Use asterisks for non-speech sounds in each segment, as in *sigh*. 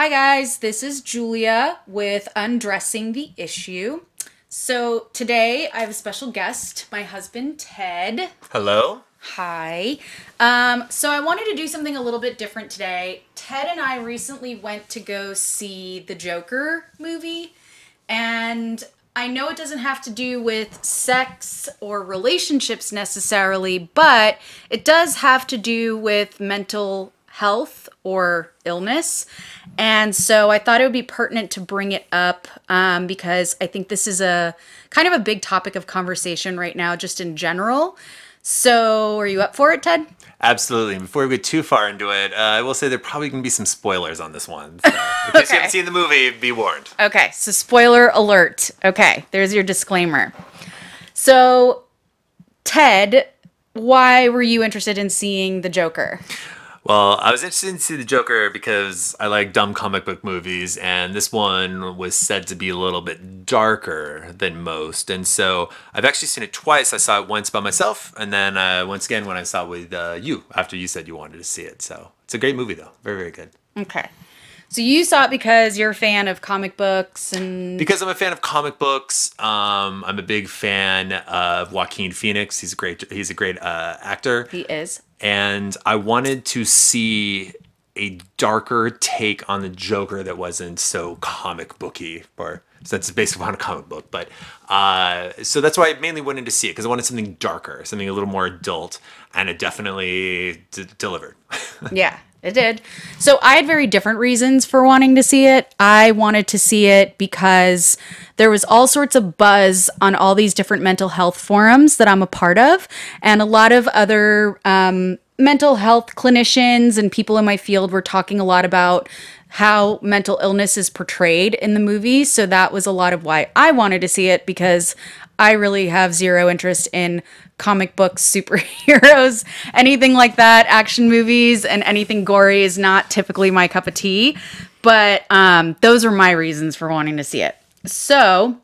Hi, guys. This is Julia with Undressing the Issue. So, today I have a special guest, my husband, Ted. Hello. Hi. Um, so, I wanted to do something a little bit different today. Ted and I recently went to go see the Joker movie, and I know it doesn't have to do with sex or relationships necessarily, but it does have to do with mental health or illness. And so I thought it would be pertinent to bring it up um, because I think this is a kind of a big topic of conversation right now, just in general. So, are you up for it, Ted? Absolutely. And before we get too far into it, uh, I will say there probably going to be some spoilers on this one. So *laughs* case you haven't seen the movie, be warned. Okay, so spoiler alert. Okay, there's your disclaimer. So, Ted, why were you interested in seeing the Joker? Well, I was interested to see the Joker because I like dumb comic book movies, and this one was said to be a little bit darker than most. And so I've actually seen it twice. I saw it once by myself, and then uh, once again when I saw it with uh, you after you said you wanted to see it. So it's a great movie, though. Very, very good. Okay. So you saw it because you're a fan of comic books and Because I'm a fan of comic books, um, I'm a big fan of Joaquin Phoenix. He's a great he's a great uh, actor, he is. and I wanted to see a darker take on the Joker that wasn't so comic booky, or so that's based upon a comic book. But uh, so that's why I mainly went in to see it because I wanted something darker, something a little more adult, and it definitely d- delivered. *laughs* Yeah, it did. So I had very different reasons for wanting to see it. I wanted to see it because there was all sorts of buzz on all these different mental health forums that I'm a part of, and a lot of other um, mental health clinicians and people in my field were talking a lot about how mental illness is portrayed in the movie. So that was a lot of why I wanted to see it because I really have zero interest in comic books, superheroes, *laughs* anything like that, action movies, and anything gory is not typically my cup of tea. But um, those are my reasons for wanting to see it. So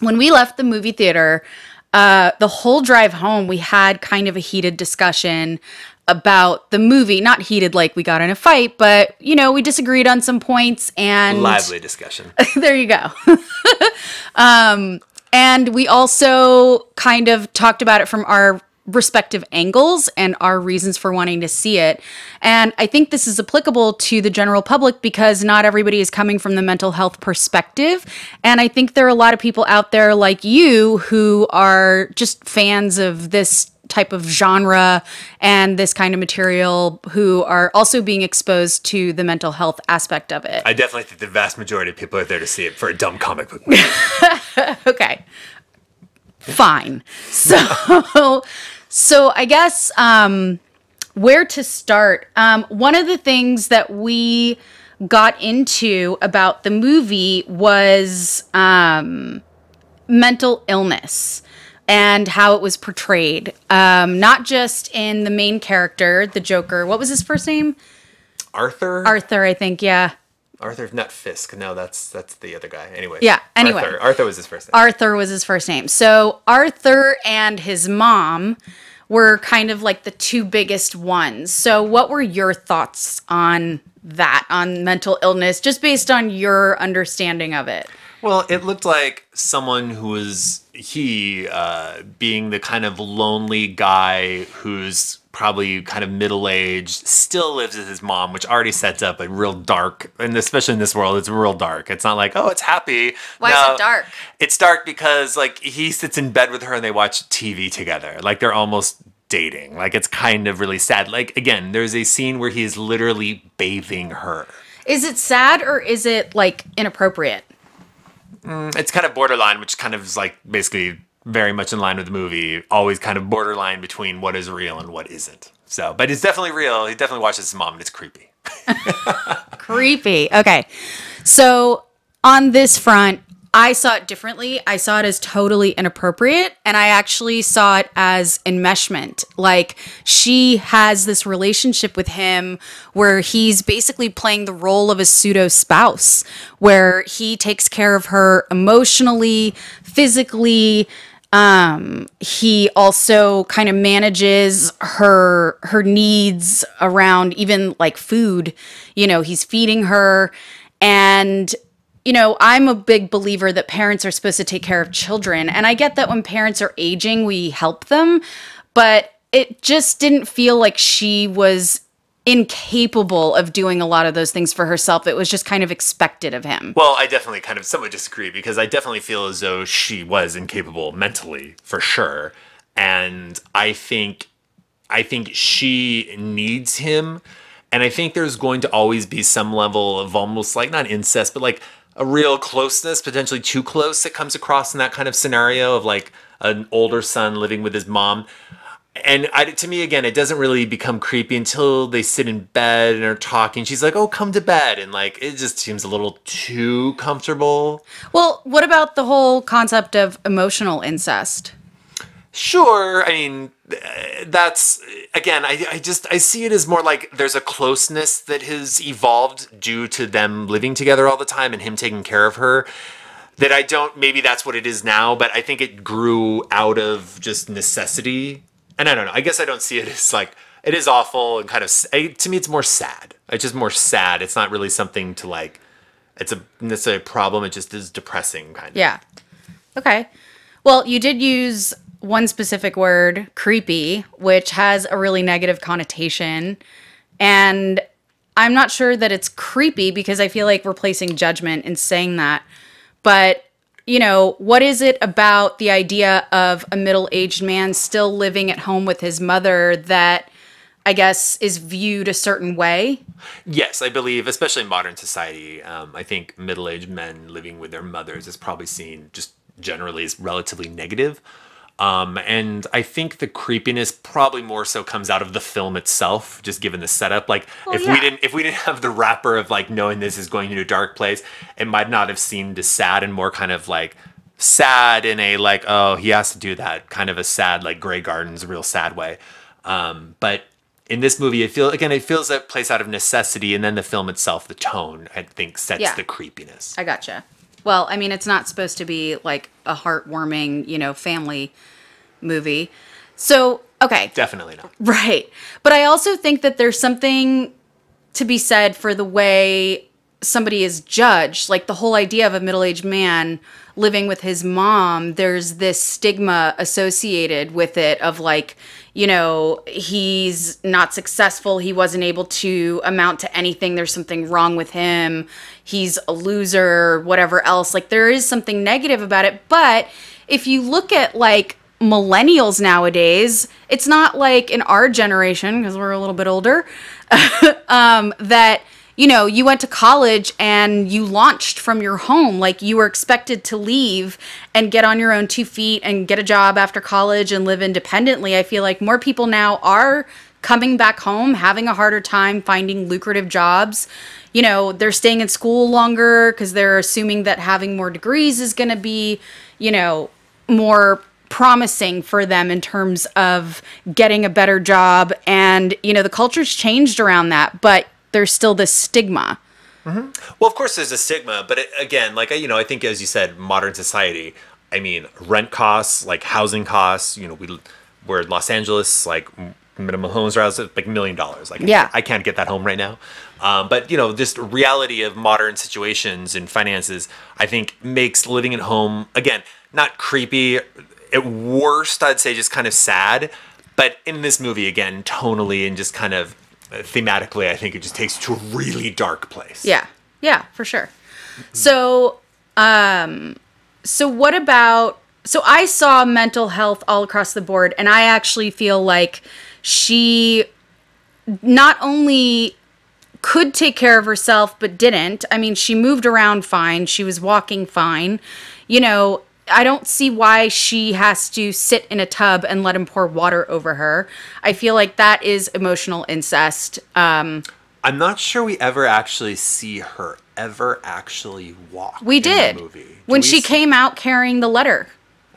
when we left the movie theater, uh, the whole drive home, we had kind of a heated discussion about the movie. Not heated like we got in a fight, but you know, we disagreed on some points and Lively discussion. *laughs* there you go. *laughs* um, and we also kind of talked about it from our respective angles and our reasons for wanting to see it. And I think this is applicable to the general public because not everybody is coming from the mental health perspective. And I think there are a lot of people out there like you who are just fans of this type of genre and this kind of material who are also being exposed to the mental health aspect of it. I definitely think the vast majority of people are there to see it for a dumb comic book movie. *laughs* okay fine so *laughs* so i guess um where to start um one of the things that we got into about the movie was um mental illness and how it was portrayed um not just in the main character the joker what was his first name Arthur? arthur i think yeah Arthur, not Fisk. No, that's that's the other guy. Anyway. Yeah, anyway. Arthur, Arthur was his first name. Arthur was his first name. So Arthur and his mom were kind of like the two biggest ones. So what were your thoughts on that, on mental illness, just based on your understanding of it? Well, it looked like someone who was he uh, being the kind of lonely guy who's probably kind of middle aged, still lives with his mom, which already sets up a real dark, and especially in this world, it's real dark. It's not like oh, it's happy. Why is it dark? It's dark because like he sits in bed with her and they watch TV together. Like they're almost dating. Like it's kind of really sad. Like again, there's a scene where he is literally bathing her. Is it sad or is it like inappropriate? Mm, it's kind of borderline, which kind of is like basically very much in line with the movie. Always kind of borderline between what is real and what isn't. So, but it's definitely real. He definitely watches his mom, and it's creepy. *laughs* Creepy. Okay. So on this front, I saw it differently. I saw it as totally inappropriate, and I actually saw it as enmeshment. Like she has this relationship with him where he's basically playing the role of a pseudo spouse, where he takes care of her emotionally, physically. Um, he also kind of manages her her needs around even like food. You know, he's feeding her And you know, I'm a big believer that parents are supposed to take care of children. And I get that when parents are aging, we help them, but it just didn't feel like she was incapable of doing a lot of those things for herself. It was just kind of expected of him. Well, I definitely kind of somewhat disagree because I definitely feel as though she was incapable mentally, for sure. And I think I think she needs him. And I think there's going to always be some level of almost like not incest, but like a real closeness, potentially too close, that comes across in that kind of scenario of like an older son living with his mom. And I, to me, again, it doesn't really become creepy until they sit in bed and are talking. She's like, "Oh, come to bed," and like it just seems a little too comfortable. Well, what about the whole concept of emotional incest? Sure, I mean that's again I, I just i see it as more like there's a closeness that has evolved due to them living together all the time and him taking care of her that i don't maybe that's what it is now but i think it grew out of just necessity. And i don't know i guess i don't see it as like it is awful and kind of to me it's more sad. It's just more sad. It's not really something to like it's a necessarily a problem. It just is depressing kind of. Yeah. Okay. Well you did use one specific word, creepy, which has a really negative connotation. And I'm not sure that it's creepy because I feel like we're placing judgment in saying that. But, you know, what is it about the idea of a middle aged man still living at home with his mother that I guess is viewed a certain way? Yes, I believe, especially in modern society, um, I think middle aged men living with their mothers is probably seen just generally as relatively negative. Um, and I think the creepiness probably more so comes out of the film itself, just given the setup. Like well, if yeah. we didn't if we didn't have the wrapper of like knowing this is going into a dark place, it might not have seemed as sad and more kind of like sad in a like, oh, he has to do that, kind of a sad, like Grey Gardens, real sad way. Um, but in this movie, it feels again, it feels that place out of necessity, and then the film itself, the tone, I think, sets yeah. the creepiness. I gotcha. Well, I mean, it's not supposed to be like a heartwarming, you know, family movie. So, okay. Definitely not. Right. But I also think that there's something to be said for the way somebody is judged. Like the whole idea of a middle aged man living with his mom, there's this stigma associated with it of like, you know, he's not successful. He wasn't able to amount to anything. There's something wrong with him. He's a loser, whatever else. Like, there is something negative about it. But if you look at like millennials nowadays, it's not like in our generation, because we're a little bit older, *laughs* um, that you know, you went to college and you launched from your home. Like you were expected to leave and get on your own two feet and get a job after college and live independently. I feel like more people now are coming back home, having a harder time finding lucrative jobs. You know, they're staying in school longer because they're assuming that having more degrees is going to be, you know, more promising for them in terms of getting a better job and you know the culture's changed around that but there's still this stigma. Mm-hmm. Well, of course, there's a stigma, but it, again, like you know, I think as you said, modern society. I mean, rent costs, like housing costs. You know, we we're in Los Angeles, like minimum homes are like a million dollars. Like, yeah, I can't get that home right now. Um, but you know, just reality of modern situations and finances, I think makes living at home again not creepy. At worst, I'd say just kind of sad. But in this movie, again, tonally and just kind of thematically, I think it just takes to a really dark place. Yeah, yeah, for sure. So, um, so what about? So I saw mental health all across the board, and I actually feel like she not only could take care of herself but didn't. I mean, she moved around fine. She was walking fine. You know, I don't see why she has to sit in a tub and let him pour water over her. I feel like that is emotional incest. Um, I'm not sure we ever actually see her ever actually walk. We did when we she see- came out carrying the letter.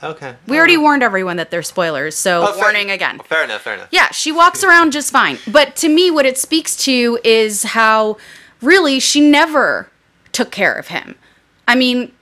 Okay. We already warned everyone that they're spoilers, so oh, warning fair, again. Fair enough, fair enough. Yeah, she walks *laughs* around just fine. But to me, what it speaks to is how really she never took care of him. I mean,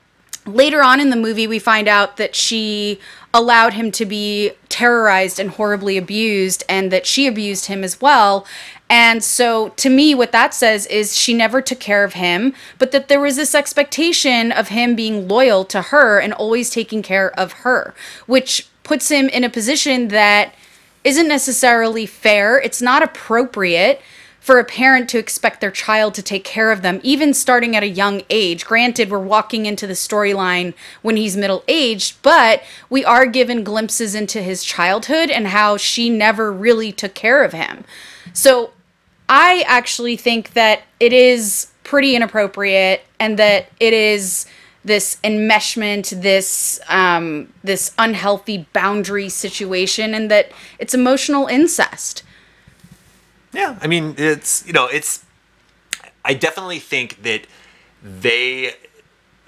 later on in the movie, we find out that she allowed him to be terrorized and horribly abused, and that she abused him as well. And so to me, what that says is she never took care of him, but that there was this expectation of him being loyal to her and always taking care of her, which puts him in a position that isn't necessarily fair. It's not appropriate for a parent to expect their child to take care of them, even starting at a young age. Granted, we're walking into the storyline when he's middle aged, but we are given glimpses into his childhood and how she never really took care of him. So I actually think that it is pretty inappropriate and that it is this enmeshment, this um, this unhealthy boundary situation, and that it's emotional incest. Yeah, I mean, it's you know, it's. I definitely think that they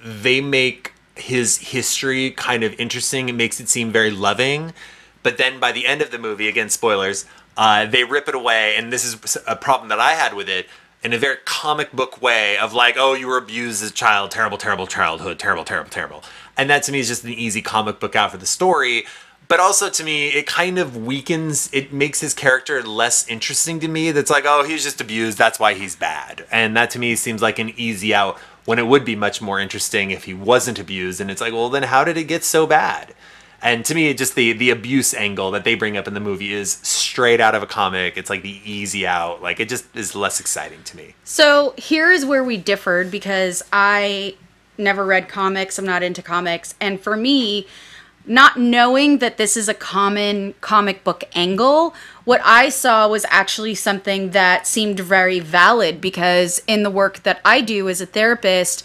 they make his history kind of interesting. It makes it seem very loving, but then by the end of the movie, again, spoilers, uh, they rip it away, and this is a problem that I had with it in a very comic book way of like, oh, you were abused as a child, terrible, terrible childhood, terrible, terrible, terrible. And that to me is just an easy comic book out for the story. But also to me, it kind of weakens, it makes his character less interesting to me. That's like, oh, he's just abused, that's why he's bad. And that to me seems like an easy out when it would be much more interesting if he wasn't abused. And it's like, well, then how did it get so bad? And to me, it just the the abuse angle that they bring up in the movie is straight out of a comic. It's like the easy out. Like it just is less exciting to me. So here is where we differed because I never read comics. I'm not into comics, and for me, not knowing that this is a common comic book angle, what I saw was actually something that seemed very valid because in the work that I do as a therapist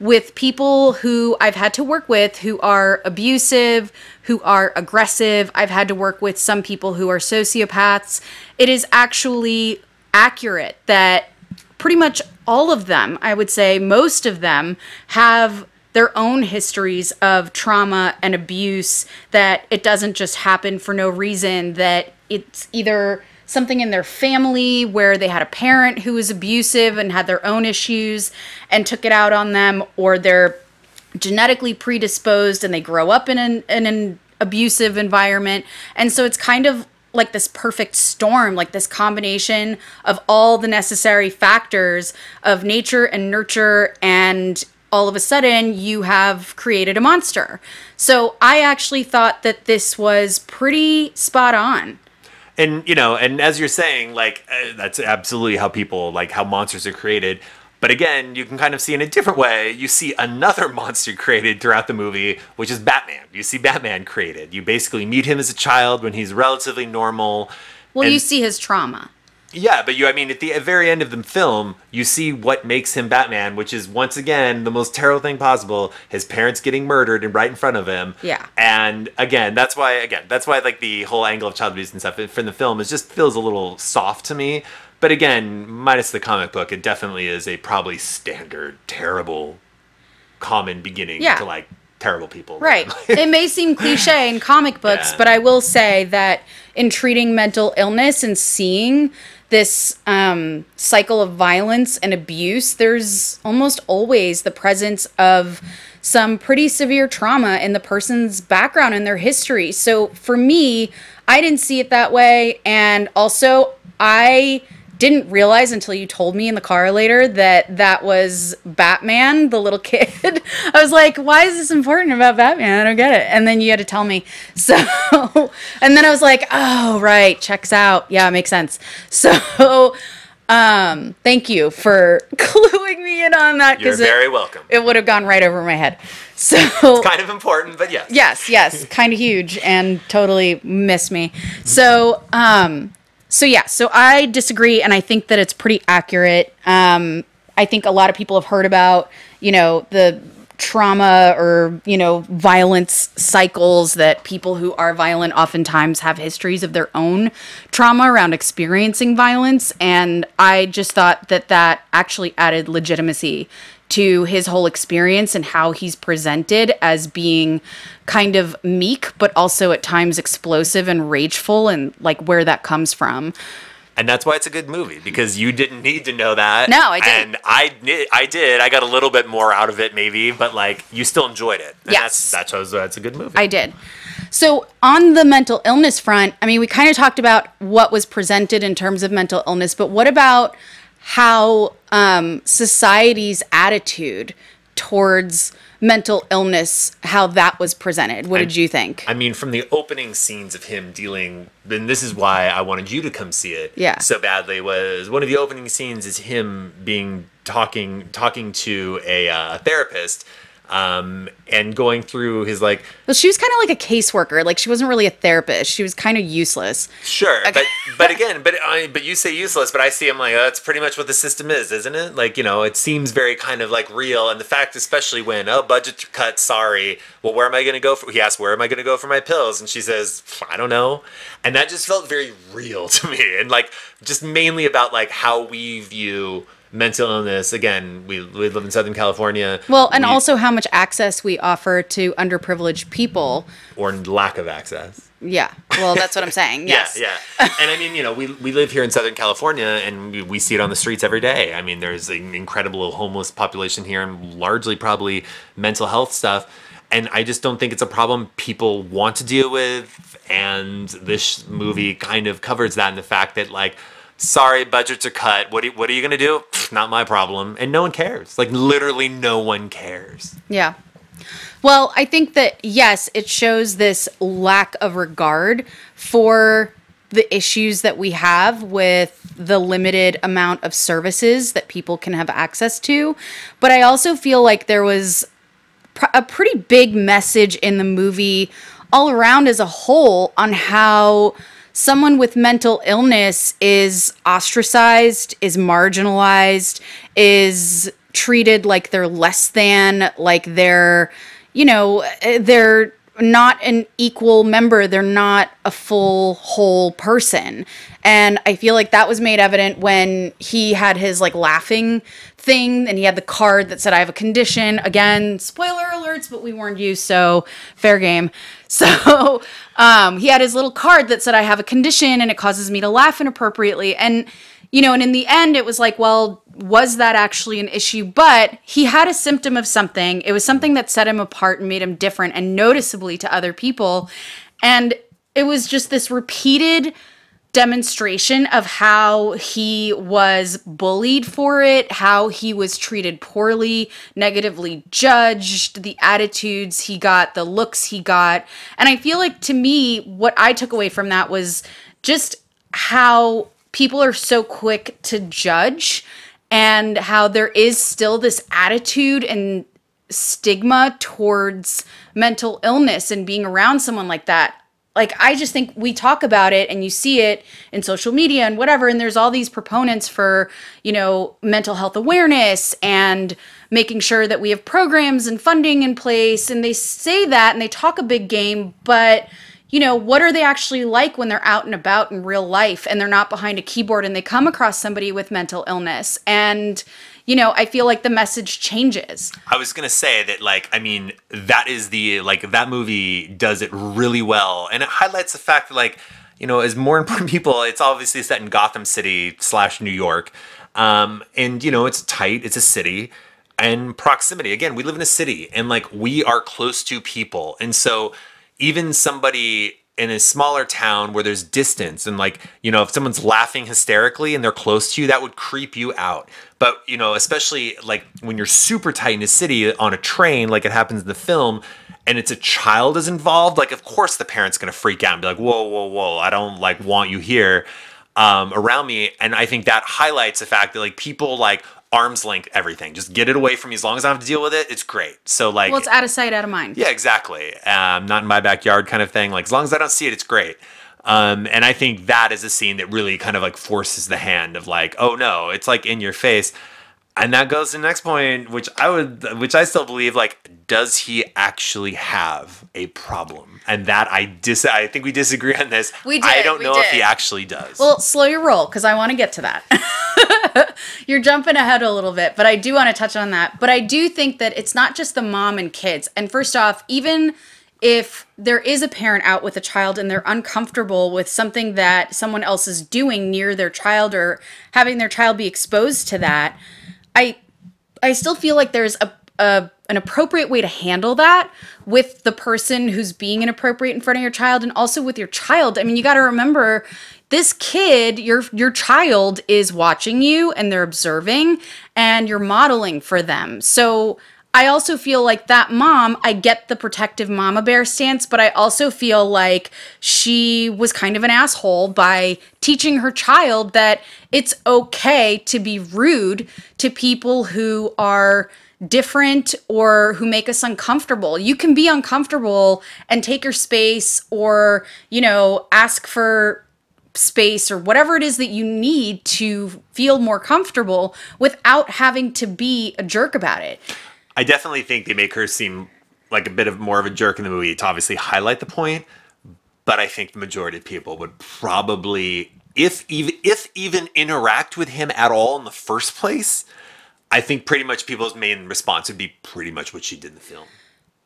with people who I've had to work with who are abusive, who are aggressive. I've had to work with some people who are sociopaths. It is actually accurate that pretty much all of them, I would say most of them, have their own histories of trauma and abuse, that it doesn't just happen for no reason, that it's either something in their family where they had a parent who was abusive and had their own issues and took it out on them, or they're genetically predisposed and they grow up in an, in an abusive environment. And so it's kind of like this perfect storm, like this combination of all the necessary factors of nature and nurture and all of a sudden you have created a monster. So I actually thought that this was pretty spot on. And you know and as you're saying like uh, that's absolutely how people like how monsters are created. But again you can kind of see in a different way. You see another *laughs* monster created throughout the movie which is batman. You see batman created. You basically meet him as a child when he's relatively normal. Well and- you see his trauma yeah, but you, I mean, at the very end of the film, you see what makes him Batman, which is once again the most terrible thing possible: his parents getting murdered and right in front of him. Yeah. And again, that's why, again, that's why like the whole angle of child abuse and stuff from the film is just feels a little soft to me. But again, minus the comic book, it definitely is a probably standard, terrible, common beginning yeah. to like terrible people. Right. *laughs* it may seem cliche in comic books, yeah. but I will say that in treating mental illness and seeing this um, cycle of violence and abuse, there's almost always the presence of some pretty severe trauma in the person's background and their history. So for me, I didn't see it that way. And also, I didn't realize until you told me in the car later that that was Batman, the little kid. *laughs* I was like, why is this important about Batman? I don't get it. And then you had to tell me. *laughs* So, and then I was like, oh, right, checks out. Yeah, makes sense. *laughs* So, um, thank you for cluing me in on that. You're very it, welcome. It would have gone right over my head. So it's kind of important, but yes. Yes, yes, kind of huge and totally missed me. So, um, so yeah, so I disagree, and I think that it's pretty accurate. Um, I think a lot of people have heard about, you know, the trauma or you know violence cycles that people who are violent oftentimes have histories of their own trauma around experiencing violence and i just thought that that actually added legitimacy to his whole experience and how he's presented as being kind of meek, but also at times explosive and rageful, and like where that comes from. And that's why it's a good movie because you didn't need to know that. No, I didn't. And I, I did. I got a little bit more out of it, maybe, but like you still enjoyed it. And yes, that's that's that's a good movie. I did. So, on the mental illness front, I mean, we kind of talked about what was presented in terms of mental illness, but what about how um, society's attitude towards mental illness, how that was presented? What did you think? I mean, from the opening scenes of him dealing, then this is why I wanted you to come see it. Yeah. So badly was one of the opening scenes is him being talking talking to a uh, therapist um, and going through his like well, she was kind of like a caseworker. Like, she wasn't really a therapist. She was kind of useless. Sure, but but again, but I but you say useless, but I see him like oh, that's pretty much what the system is, isn't it? Like you know, it seems very kind of like real, and the fact, especially when oh budget cut, sorry, well where am I going to go for? He asks where am I going to go for my pills, and she says I don't know, and that just felt very real *laughs* to me, and like just mainly about like how we view mental illness. Again, we, we live in Southern California. Well, and We- also how much access we offer to underprivileged people. or lack of access. Yeah. Well, that's what I'm *laughs* saying. Yes. Yeah, yeah. and I mean, you know, we, we live here in Southern California and we, we see it on the streets every day. I mean, there's an incredible homeless population here and largely probably mental health stuff. And I just don't think it's a problem people want to deal with. And this movie kind of covers that in the fact that, like, sorry, budgets are cut. What are, what are you going to do? Not my problem. And no one cares. Like, literally, no one cares. Yeah. Well, I think that yes, it shows this lack of regard for the issues that we have with the limited amount of services that people can have access to. But I also feel like there was pr- a pretty big message in the movie all around as a whole on how someone with mental illness is ostracized, is marginalized, is treated like they're less than, like they're, you know, eh, they're not an equal member. They're not a full, whole person. And I feel like that was made evident when he had his like laughing thing and he had the card that said, I have a condition. Again, spoiler alerts, but we warned you, so fair game. *laughs* So um, he had his little card that said, I have a condition and it causes me to laugh inappropriately. And, you know, and in the end, it was like, well, was that actually an issue? But he had a symptom of something. It was something that set him apart and made him different and noticeably to other people. And it was just this repeated demonstration of how he was bullied for it, how he was treated poorly, negatively judged, the attitudes he got, the looks he got. And I feel like to me, what I took away from that was just how people are so quick to judge and how there is still this attitude and stigma towards mental illness and being around someone like that. Like i just think we talk about it and you see it in social media and whatever and there's all these proponents for you know mental health awareness and making sure that we have programs and funding in place and they say that and they talk a big game but you know what are they actually like when they're out and about in real life and they're not behind a keyboard and they come across somebody with mental illness? And you know i feel like the message changes. I was gonna say that, like, I mean, that is the like that movie does it really well, and it highlights the fact that, like, you know, as more *laughs* more people, it's obviously set in Gotham City slash New York, um, and you know, it's tight, it's a city, and proximity. Again, we live in a city, and like we are close to people, and so even somebody in a smaller town where there's distance and like you know if someone's laughing hysterically and they're close to you that would creep you out. But you know especially like when you're super tight in a city on a train like it happens in the film and it's a child is involved like of course the parent's to freak out and be like whoa whoa whoa i don't like want you here um, around me. And i think that highlights the fact that like people like arms length everything just get it away from me as long as i don't have to deal with it it's great so like well it's out of sight out of mind yeah, exactly. Um, not in my backyard kind of thing. Like as long as I don't see it, it's great. Um, and I think that is a scene that really kind of like forces the hand of like, oh no, it's like in your face. And that goes to the next point, which I would, which I still believe, like, does he actually have a problem? And that I dis, I think we disagree on this. We did. I don't know if he actually does. Well, slow your roll because I want to get to that. *laughs* You're jumping ahead a little bit, but I do want to touch on that. But I do think that it's not just the mom and kids. And first off, even if there is a parent out with a child and they're uncomfortable with something that someone else is doing near their child or having their child be exposed to that, I I still feel like there's a a an appropriate way to handle that with the person who's being inappropriate in front of your child and also with your child. I mean, you got to remember this kid, your your child is watching you and they're observing and you're modeling for them. So I also feel like that mom, I get the protective mama bear stance, but I also feel like she was kind of an asshole by teaching her child that it's okay to be rude to people who are different or who make us uncomfortable. You can be uncomfortable and take your space or, you know, ask for space or whatever it is that you need to feel more comfortable without having to be a jerk about it. I definitely think they make her seem like a bit of more of a jerk in the movie to obviously highlight the point. But I think the majority of people would probably, if even if even interact with him at all in the first place, I think pretty much people's main response would be pretty much what she did in the film.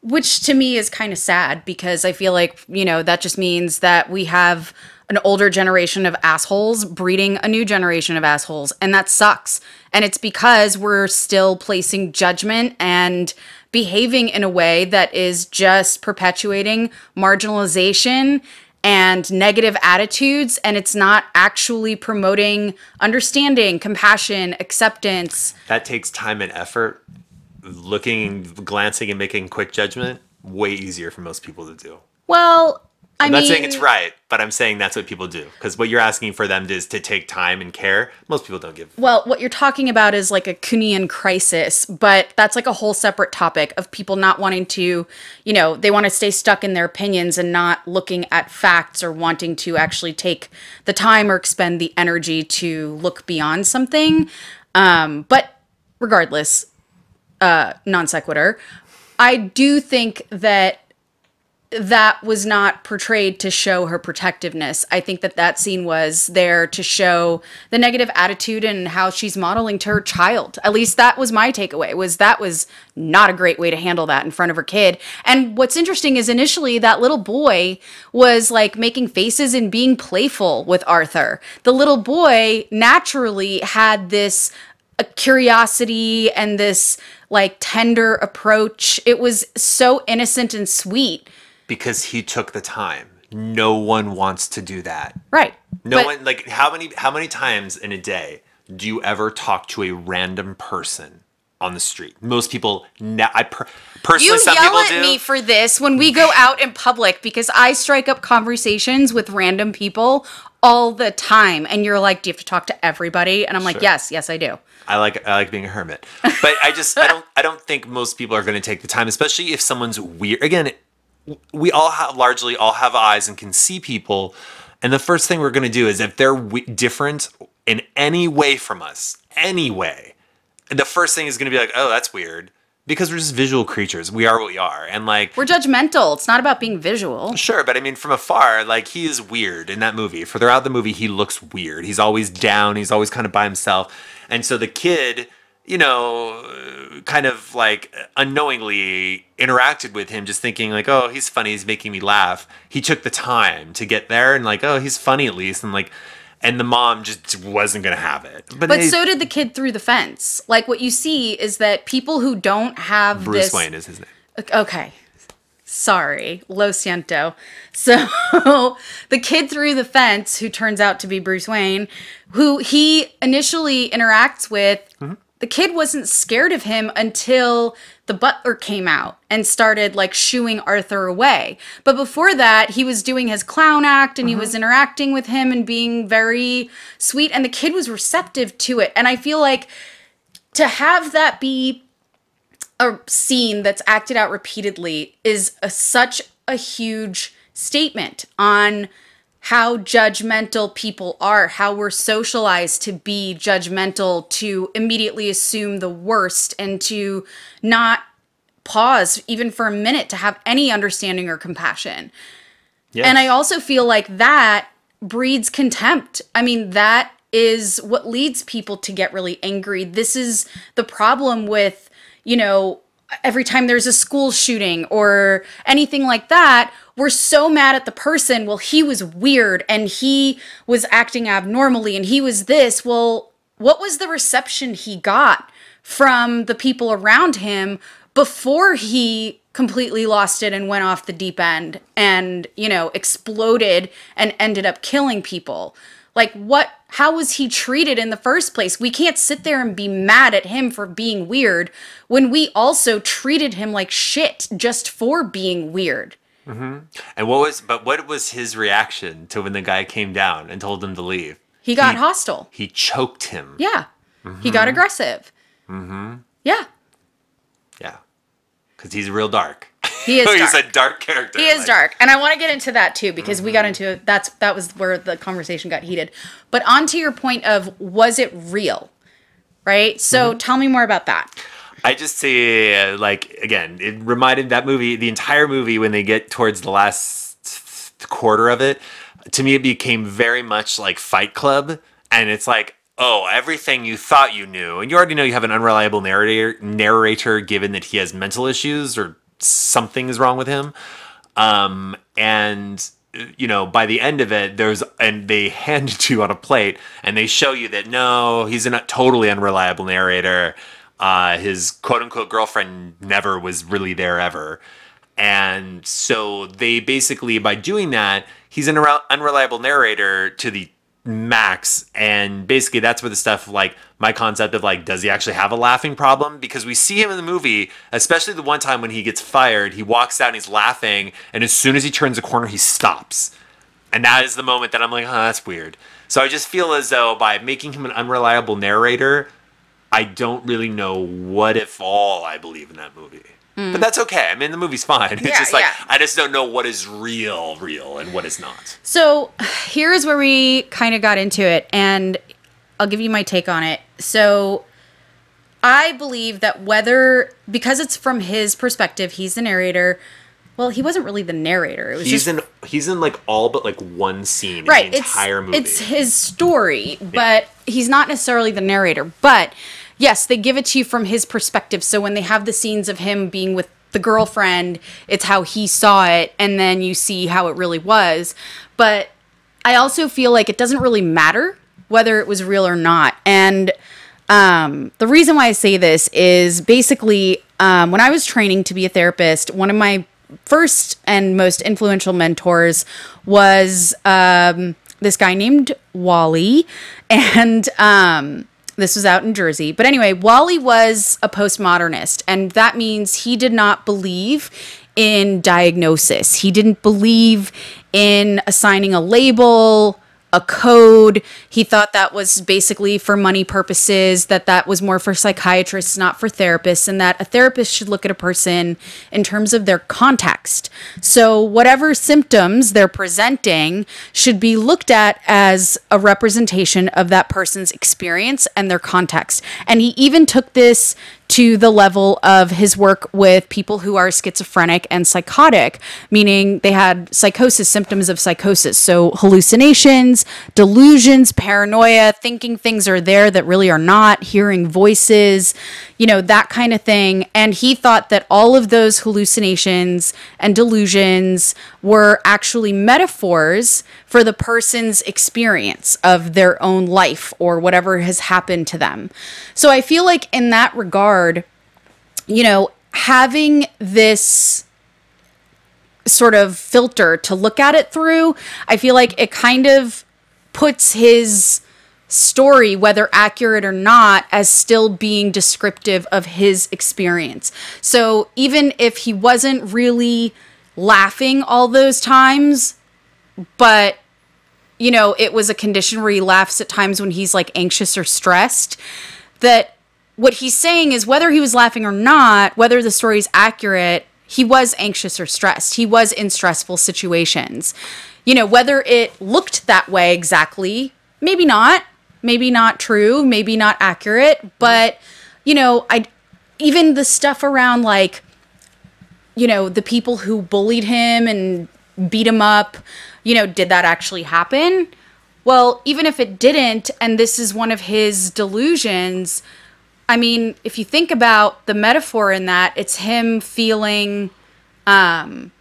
Which to me is kind of sad because I feel like, you know, that just means that we have an older generation of assholes breeding a new generation of assholes. And that sucks. And it's because we're still placing judgment and behaving in a way that is just perpetuating marginalization and negative attitudes. And it's not actually promoting understanding, compassion, acceptance. That takes time and effort. Looking, glancing, and making quick judgment, way easier for most people to do. Well, I I'm not mean, saying it's right, but I'm saying that's what people do. Because what you're asking for them is to take time and care. Most people don't give. Well, what you're talking about is like a Kuhnian crisis, but that's like a whole separate topic of people not wanting to, you know, they want to stay stuck in their opinions and not looking at facts or wanting to actually take the time or expend the energy to look beyond something. Um, but regardless, uh, non sequitur, I do think that that was not portrayed to show her protectiveness. I think that that scene was there to show the negative attitude and how she's modeling to her child. At least that was my takeaway. Was that was not a great way to handle that in front of her kid. And what's interesting is initially that little boy was like making faces and being playful with Arthur. The little boy naturally had this a curiosity and this like tender approach. It was so innocent and sweet. Because he took the time. No one wants to do that. Right. No But- one like how many how many times in a day do you ever talk to a random person on the street? Most people ne- I per- personally You some yell people at do. me for this when we go out in public because I strike up conversations with random people all the time. And you're like, Do you have to talk to everybody? And I'm like, Sure. Yes, yes, I do. I like I like being a hermit, but I just I don't I don't think most people are going to take the time, especially if someone's weird. Again, we all have largely all have eyes and can see people, and the first thing we're going to do is if they're we- different in any way from us, any way, the first thing is going to be like, oh, that's weird, because we're just visual creatures. We are what we are, and like We're judgmental. It's not about being visual. Sure, but I mean, from afar, like he is weird in that movie. For throughout the movie, he looks weird. He's always down. He's always kind of by himself. And so the kid, you know, kind of like unknowingly interacted with him, just thinking like, oh, he's funny. He's making me laugh. He took the time to get there and like, oh, he's funny at least, and like. And the mom just wasn't gonna have it, but, But they- so did the kid through the fence. Like what you see is that people who don't have Bruce this Wayne is his name. Okay. Sorry, lo siento. So *laughs* the kid through the fence, who turns out to be Bruce Wayne, who he initially interacts with, mm-hmm. The kid wasn't scared of him until the butler came out and started like shooing Arthur away. But before that, he was doing his clown act and he uh-huh. was interacting with him and being very sweet, and the kid was receptive to it. And I feel like to have that be a scene that's acted out repeatedly is a, such a huge statement on how judgmental people are, how we're socialized to be judgmental, to immediately assume the worst, and to not pause even for a minute to have any understanding or compassion. Yes. And I also feel like that breeds contempt. I mean, that is what leads people to get really angry. This is the problem with, you know, every time there's a school shooting or anything like that, we're so mad at the person. Well, he was weird and he was acting abnormally and he was this. Well, what was the reception he got from the people around him before he completely lost it and went off the deep end and, you know, exploded and ended up killing people. Like, what, how was he treated in the first place? We can't sit there and be mad at him for being weird when we also treated him like shit just for being weird. Mm-hmm. And what was but what was his reaction to when the guy came down and told him to leave? He got He- hostile. He choked him. Yeah. He got mm-hmm. aggressive. Mm-hmm. Yeah. Yeah. Cuz he's real dark. He is *laughs* he's dark. a dark character. He is like- dark, and I want to get into that too because we got mm-hmm. into that's that was where the conversation got heated. But on to your point of was it real, right? So tell me more about that. I just say, uh, like, again, it reminded that movie, the entire movie, when they get towards the last quarter of it, to me, it became very much like Fight Club. And it's like, oh, everything you thought you knew. And you already know you have an unreliable narrator, narrator given that he has mental issues or something is wrong with him. Um, and you know, by the end of it, there's and they *laughs* hand it to you on a plate, and they show you that no, he's a totally unreliable narrator. Uh, his quote unquote girlfriend never was really there ever, and so they basically by doing that, he's an unreliable narrator to the max. And basically that's where the stuff like my concept of like does he actually have a laughing problem? Because we see him in the movie especially the one time when he gets fired he walks out and he's laughing and as soon as he turns a corner he stops. And that is the moment that i'm like oh that's weird. So i just feel as though by making him an unreliable narrator i don't really know what if all i believe in that movie but hmm. that's okay i mean the movie's fine *laughs* it's Yeah, just like yeah. i just don't know what is real real and what is not So here's where we kind of got into it, and I'll give you my take on it. So I believe that whether because it's from his perspective, he's the narrator. Well, he wasn't really the narrator. It was He's just in he's in like all but like one scene right. in the It's entire movie. it's his story, but he's not necessarily the narrator. But yes, they give it to you from his perspective. So when they have the scenes of him being with the girlfriend, it's how he saw it, and then you see how it really was. But I also feel like it doesn't really matter whether it was real or not. And um, the reason why I say this is basically um, when I was training to be a therapist, one of my first and most influential mentors was um, this guy named Wally. *laughs* And um, this was out in Jersey. But anyway, Wally was a postmodernist, and that means he did not believe in diagnosis. He didn't believe in assigning a label, a code. He thought that was basically for money purposes, that that was more for psychiatrists, not for therapists, and that a therapist should look at a person in terms of their context. So, whatever symptoms they're presenting should be looked at as a representation of that person's experience and their context. And he even took this to the level of his work with people who are schizophrenic and psychotic, meaning they had psychosis, symptoms of psychosis. So hallucinations, delusions, paranoia, thinking things are there that really are not, hearing voices, you know, that kind of thing. And he thought that all of those hallucinations and delusions were actually metaphors for the person's experience of their own life or whatever has happened to them. So I feel like in that regard, you know, having this sort of filter to look at it through, I feel like it kind of puts his story, whether accurate or not, as still being descriptive of his experience. So even if he wasn't really laughing all those times, but you know, it was a condition where he laughs at times when he's like anxious or stressed, that what he's saying is whether he was laughing or not, whether the story is accurate, he was anxious or stressed. He was in stressful situations. You know, whether it looked that way exactly, maybe not, maybe not true, maybe not accurate, but you know, I even the stuff around like you know, the people who bullied him and beat him up, you know, did that actually happen? Well, even if it didn't, and this is one of his delusions, I mean, if you think about the metaphor in that, it's him feeling um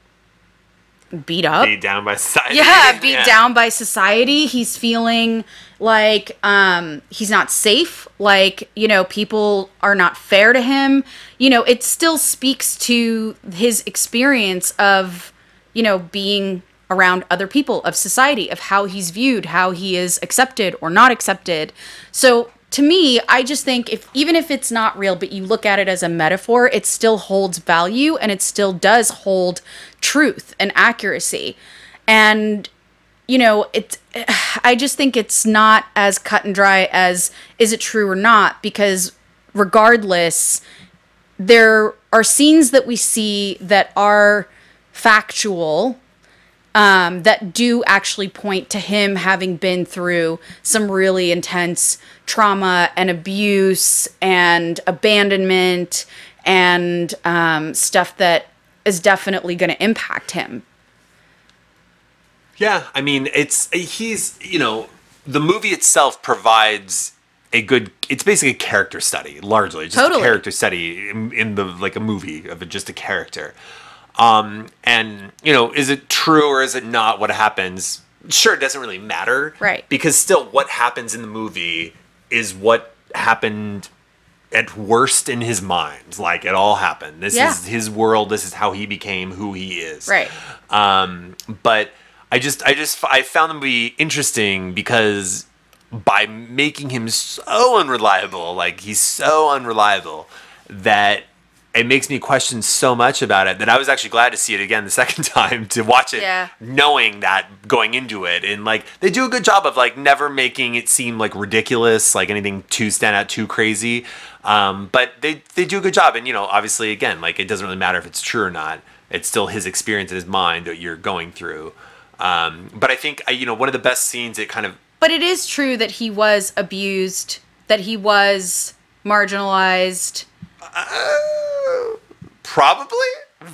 beat up. beat down by society. Yeah, *laughs* beat down by society. He's feeling like um he's not safe like you know people are not fair to him you know it still speaks to his experience of you know being around other people of society of how he's viewed how he is accepted or not accepted. So to me i just think if even if it's not real but you look at it as a metaphor it still holds value and it still does hold truth and accuracy. And you know, it's *sighs* I just think it's not as cut and dry as is it true or not? Because regardless there are scenes that we see that are factual um, that do actually point to him having been through some really intense trauma and abuse and abandonment and um, stuff that is definitely going to impact him. Yeah, I mean, it's he's you know the movie itself provides a good. It's basically a character study, largely just Totally. a character study in, in the like a movie of just a character. Um, and you know, is it true or is it not? What happens? Sure, it doesn't really matter, Right. Because still, what happens in the movie is what happened at worst in his mind. Like it all happened. This Yeah. is his world. This is how he became who he is. Right. Um, but I just, I just, I found them to be interesting because by making him so unreliable, like he's so unreliable that it makes me question so much about it that I was actually glad to see it again the *laughs* second time to watch it, Yeah. knowing that going into it. And like, they do a good job of like never making it seem like ridiculous, like anything too stand out too crazy. Um, but they, they do a good job. And, you know, obviously, again, like it doesn't really matter if it's true or not. It's still his experience in his mind that you're going through. Um, but I think, you know, one of the best scenes, it kind of But it is true that he was abused, that he was marginalized. Probably,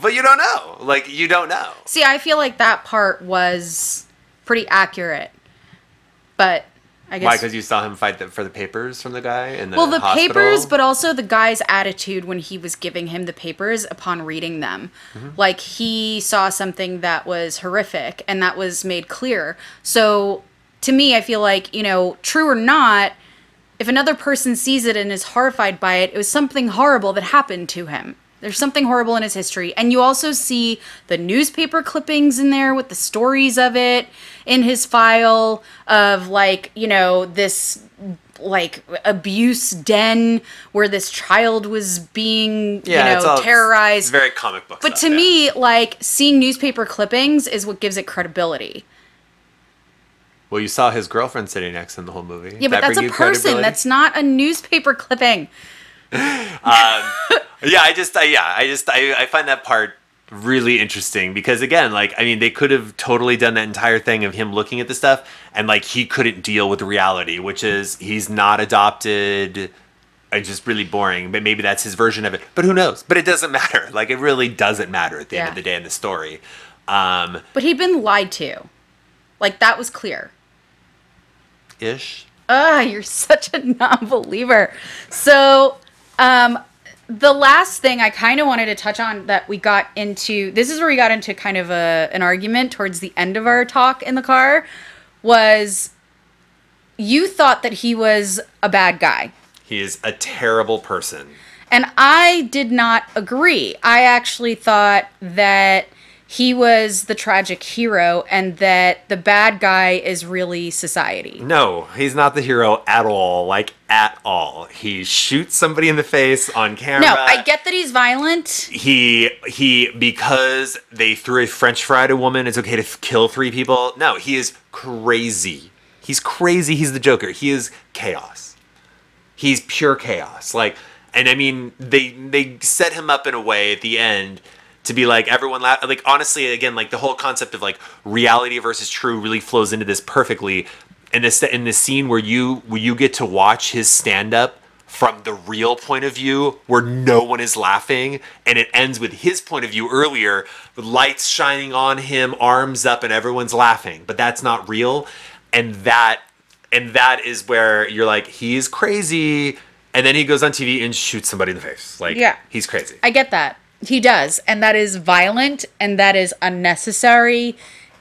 but you don't know. Like you don't know. See, I feel like that part was pretty accurate. But I guess Why? Because you saw him fight the, for the papers from the guy in the well, the hospital? papers, but also the guy's attitude when he was giving him the papers upon reading them. Mm-hmm. Like he saw something that was horrific and that was made clear. So to me, I feel like, you know, true or not, if another person sees it and is horrified by it, it was something horrible that happened to him. There's something horrible in his history. And you also see the newspaper clippings in there with the stories of it in his file of like, you know, this like abuse den where this child was being, yeah, you know, all, terrorized. It's very comic book. but to yeah. me, like seeing newspaper clippings is what gives it credibility. Well, you saw his girlfriend sitting next to him the whole movie. Yeah, but That that's a person. That's not a newspaper clipping. *laughs* yeah. I just, I, yeah, I just, I, I find that part really interesting because again, like, I mean, they could have totally done that entire thing of him looking at the stuff and like he couldn't deal with reality, which is he's not adopted. It's just really boring, but maybe that's his version of it. But who knows? But it doesn't matter. *laughs* Like, it really doesn't matter at the end of the day in the story. Um, But he'd been lied to. Like that was clear. Ish. Ah, you're such a *laughs* non-believer. So, um, the last thing I kind of wanted to touch on that we got into this is where we got into kind of a an argument towards the end of our talk in the car was you thought that he was a bad guy. He is a terrible person. And I did not agree. I actually thought that he was the tragic hero and that the bad guy is really society. No, he's not the hero at all. Like at all. He shoots somebody in the face on camera. No, I get that he's violent. he he because they threw a French fry at a woman. It's okay to f- kill three people. No, he is crazy. He's crazy. He's the Joker. He is chaos. He's pure chaos. Like, and I mean, they they set him up in a way at the end to be like everyone. La- like, honestly, again, like the whole concept of like reality versus true really flows into this perfectly. In this in this scene where you where you get to watch his stand up from the real point of view where no one is laughing and it ends with his point of view earlier with lights shining on him arms up and everyone's laughing but that's not real and that and that is where you're like he's crazy and then he goes on tv and shoots somebody in the face like Yeah. he's crazy I get that. He does. And that is violent and that is unnecessary.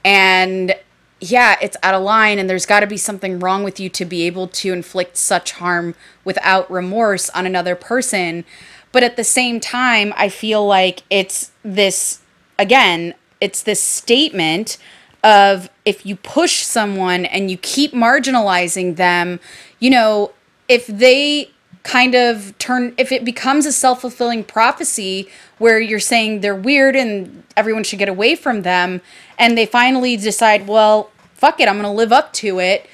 And yeah, it's out of line and there's got to be something wrong with you to be able to inflict such harm without remorse on another person. But at the same time, I feel like it's this again, it's this statement of if you push someone and you keep marginalizing them, you know, if they kind of turn if it becomes a self-fulfilling prophecy where you're saying they're weird and everyone should get away from them and they finally decide well fuck it i'm going to live up to it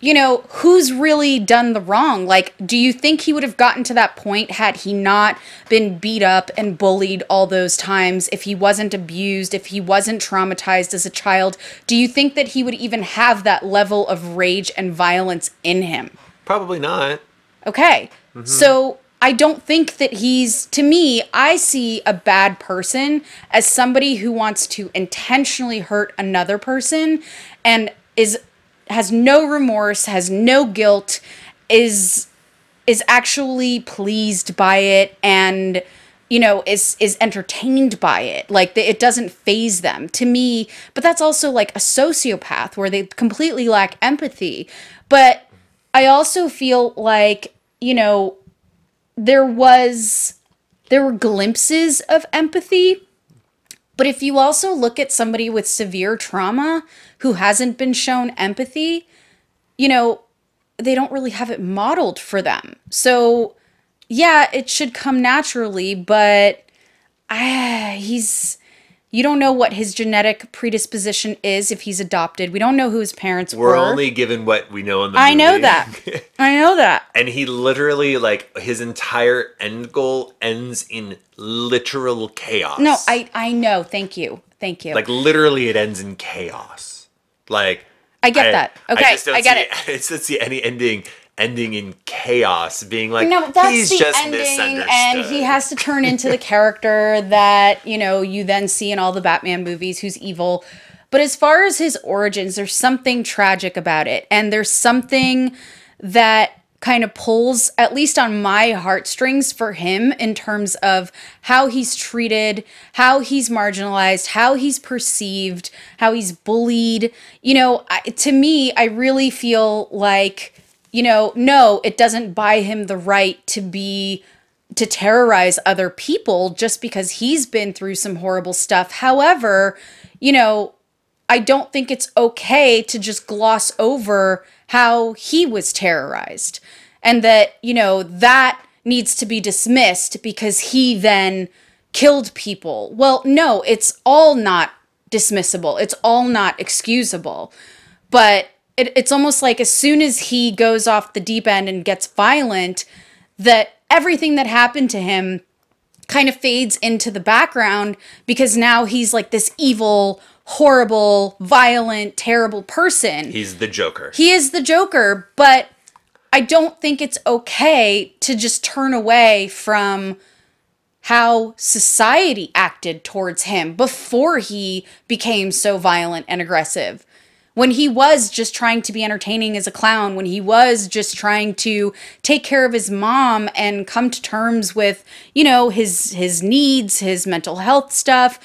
you know who's really done the wrong? Like do you think he would have gotten to that point had he not been beat up and bullied all those times if he wasn't abused if he wasn't traumatized as a child? Do you think that he would even have that level of rage and violence in him? Probably not. Okay. Mm-hmm. So I don't think that he's, to me, I see a bad person as somebody who wants to intentionally hurt another person and is has no remorse, has no guilt, is is actually pleased by it and you know is is entertained by it. Like the, it doesn't faze them to me but that's also like a sociopath where they completely lack empathy. But i also feel like you know there was there were glimpses of empathy but if you also look at somebody with severe trauma who hasn't been shown empathy you know they don't really have it modeled for them. So, yeah, it should come naturally, but ah, he's you don't know what his genetic predisposition is if he's adopted. We don't know who his parents were. We're only given what we know in the I know that. *laughs* I know that. and he literally like his entire end goal ends in literal chaos. No, I I know. Thank you. Thank you. like literally it ends in chaos. Like I get that. Okay, don't I get see, it. *laughs* I just don't see any ending ending in chaos, being like no, that's he's the just ending, misunderstood. and he has to turn into the character *laughs* that you know you then see in all the Batman movies, who's evil. But as far as his origins, there's something tragic about it, and there's something that kind of pulls, at least on my heartstrings, for him in terms of how he's treated, how he's marginalized, how he's perceived, how he's bullied. You know, I, to me, I really feel like you know, no, it doesn't buy him the right to be to terrorize other people just because he's been through some horrible stuff. However, you know, I don't think it's okay to just gloss over how he was terrorized and that, you know, that needs to be dismissed because he then killed people. Well, no, it's all not dismissible. It's all not excusable. But it, it's almost like as soon as he goes off the deep end and gets violent, that everything that happened to him kind of fades into the background because now he's like this evil, horrible, violent, terrible person. he's the Joker. He is the Joker, but I don't think it's okay to just turn away from how society acted towards him before he became so violent and aggressive. When he was just trying to be entertaining as a clown, when he was just trying to take care of his mom and come to terms with, you know, his his needs, his mental health stuff,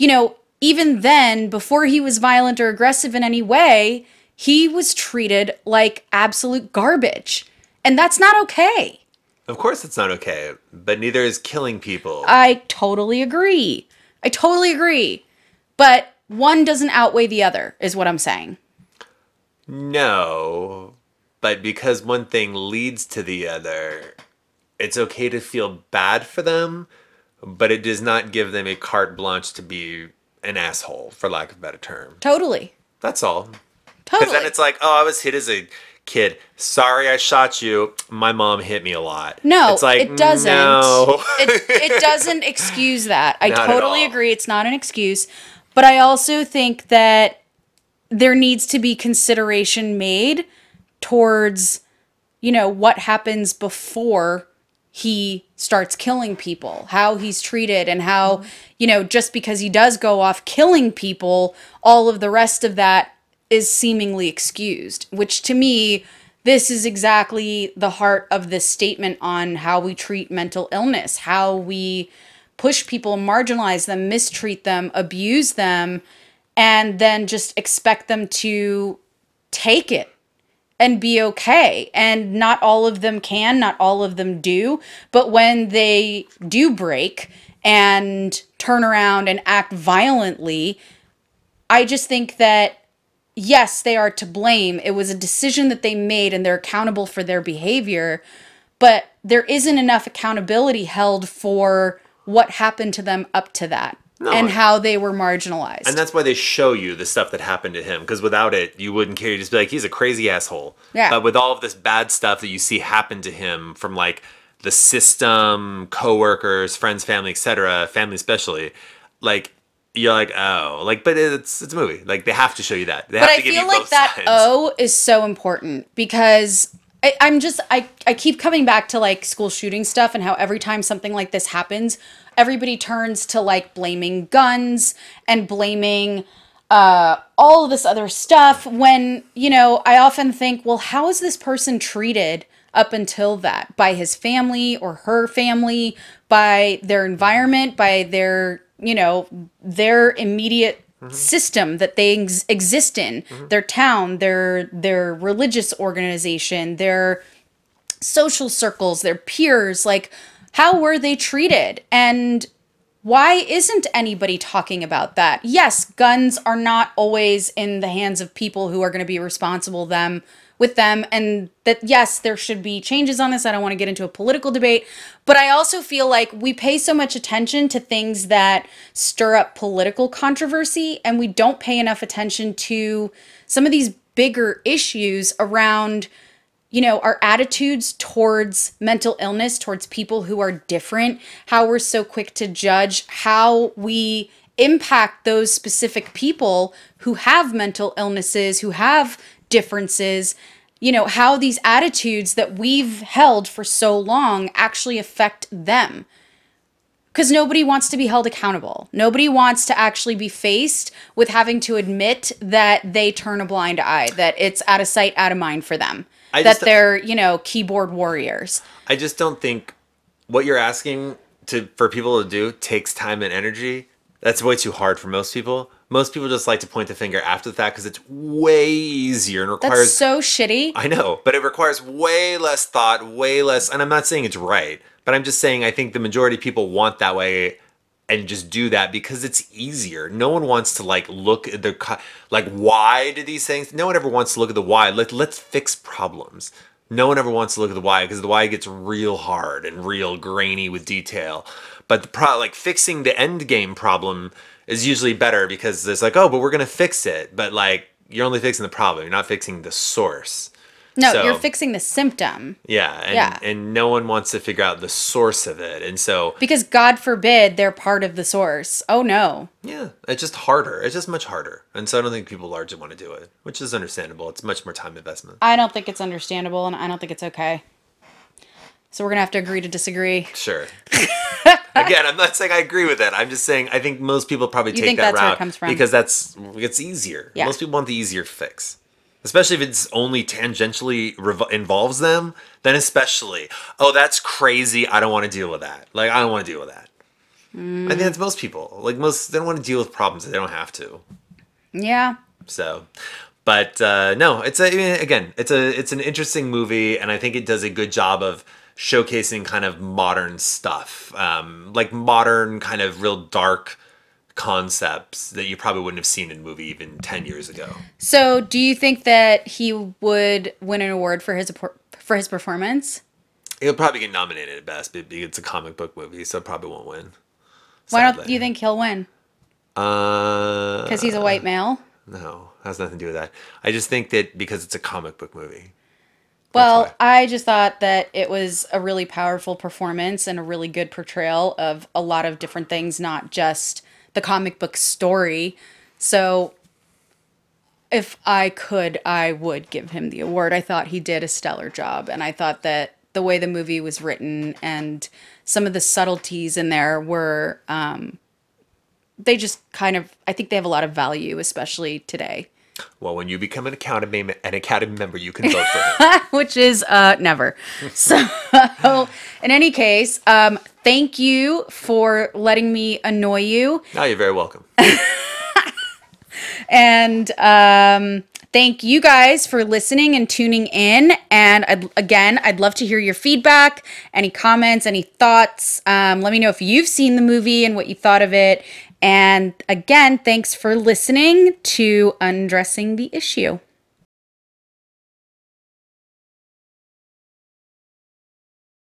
you know, even then before he was violent or aggressive in any way, he was treated like absolute garbage. And that's not okay. of course, it's not okay, but neither is killing people. I totally agree. I totally agree. But one doesn't outweigh the other, is what I'm saying. no, but because one thing leads to the other, it's okay to feel bad for them, but it does not give them a carte blanche to be an asshole, for lack of a better term. Totally. That's all. Totally. Because then it's like, oh, I was hit as a kid. Sorry, I shot you. My mom hit me a lot. no, it's like, it doesn't. No. it, it *laughs* doesn't excuse that. I Not totally agree. It's not an excuse. But I also think that there needs to be consideration made towards, you know, what happens before he starts killing people, how he's treated, and how, mm-hmm. you know, just because he does go off killing people, all of the rest of that is seemingly excused, which to me, this is exactly the heart of this statement on how we treat mental illness, how we push people, marginalize them, mistreat them, abuse them. and then just expect them to take it and be okay. And not all of them can, not all of them do. But when they do break and turn around and act violently, I just think that yes, they are to blame. It was a decision that they made and they're accountable for their behavior, but there isn't enough accountability held for what happened to them up to that and how they were marginalized. And that's why they show you the stuff that happened to him. Because without it, you wouldn't care. You'd just be like, he's a crazy asshole. Yeah. But with all of this bad stuff that you see happen to him from like the system, coworkers, friends, family, etc., family especially, like you're like, oh, like, but it's it's a movie. Like they have to show you that. They but have I give feel like that sides. O is so important because I, I'm just I, I keep coming back to like school shooting stuff and how every time something like this happens, everybody turns to like blaming guns and blaming uh, all of this other stuff when you know I often think, well, how is this person treated up until that? By his family or her family, by their environment, by their you know their immediate Mm-hmm. system that they ex- exist in, mm-hmm. their town, their their religious organization, their social circles, their peers, like how were they treated? And why isn't anybody talking about that? Yes, guns are not always in the hands of people who are going to be responsible them with them and that yes, there should be changes on this. I don't want to get into a political debate, but I also feel like we pay so much attention to things that stir up political controversy and we don't pay enough attention to some of these bigger issues around you know, our attitudes towards mental illness, towards people who are different, how we're so quick to judge, how we impact those specific people who have mental illnesses, who have differences, you know, how these attitudes that we've held for so long actually affect them. Because nobody wants to be held accountable. Nobody wants to actually be faced with having to admit that they turn a blind eye, that it's out of sight, out of mind for them I that they're you know keyboard warriors I just don't think what you're asking to for people to do takes time and energy. That's way too hard for most people. Most people just like to point the finger after the fact because it's way easier and requires that's so shitty I know, but it requires way less thought, way less. And I'm not saying it's right, but I'm just saying I think the majority of people want that way and just do that because it's easier. No one wants to like look at the like why do these things? No one ever wants to look at the why. Let let's fix problems. No one ever wants to look at the why because the why gets real hard and real grainy with detail. But the pro like fixing the end game problem is usually better because it's like, oh, but we're gonna fix it. But like you're only fixing the problem. You're not fixing the source. no So- you're fixing the symptom Yeah, and, Yeah. and no one wants to figure out the source of it. And so, because god forbid they're part of the source oh no yeah, it's just harder. It's just much harder. And so I don't think people largely want to do it, which is understandable. It's much more time investment. i don't think it's understandable and i don't think it's okay so we're gonna have to agree to disagree Sure. *laughs* Again, I'm not saying I agree with it. I'm just saying I think most people probably take think that that's where it route because that's it's easier. Yeah. Most people want the easier fix. Especially if it's only tangentially rev- involves them, then especially, oh, that's crazy. I don't want to deal with that. Like, I don't want to deal with that. I think that's most people. Like, most, they don't want to deal with problems that they don't have to. yeah So, but uh, no, it's a, again, it's a it's an interesting movie, and I think it does a good job of showcasing kind of modern stuff, um, like modern kind of real dark concepts that you probably wouldn't have seen in a movie even ten years ago. so do you think that he would win an award for his for his performance He'll probably get nominated at best, but it's a comic book movie, so it probably won't win. why don't you think he'll win Uh, because he's a white male no, has nothing to do with that. I just think that because it's a comic book movie. Well. I just thought that it was a really powerful performance and a really good portrayal of a lot of different things, not just the comic book story. So, if I could, I would give him the award. I thought he did a stellar job, and I thought that the way the movie was written and some of the subtleties in there were, um, they just kind of, I think they have a lot of value, especially today. Well, when you become an academy an academy member, you can vote for him. *laughs* which is uh never. *laughs* So in any case, um thank you for letting me annoy you. now you're very welcome. *laughs* And um, thank you guys for listening and tuning in. And I'd, again, I'd love to hear your feedback, any comments, any thoughts. Um, let me know if you've seen the movie and what you thought of it. And again, thanks for listening to Undressing the Issue.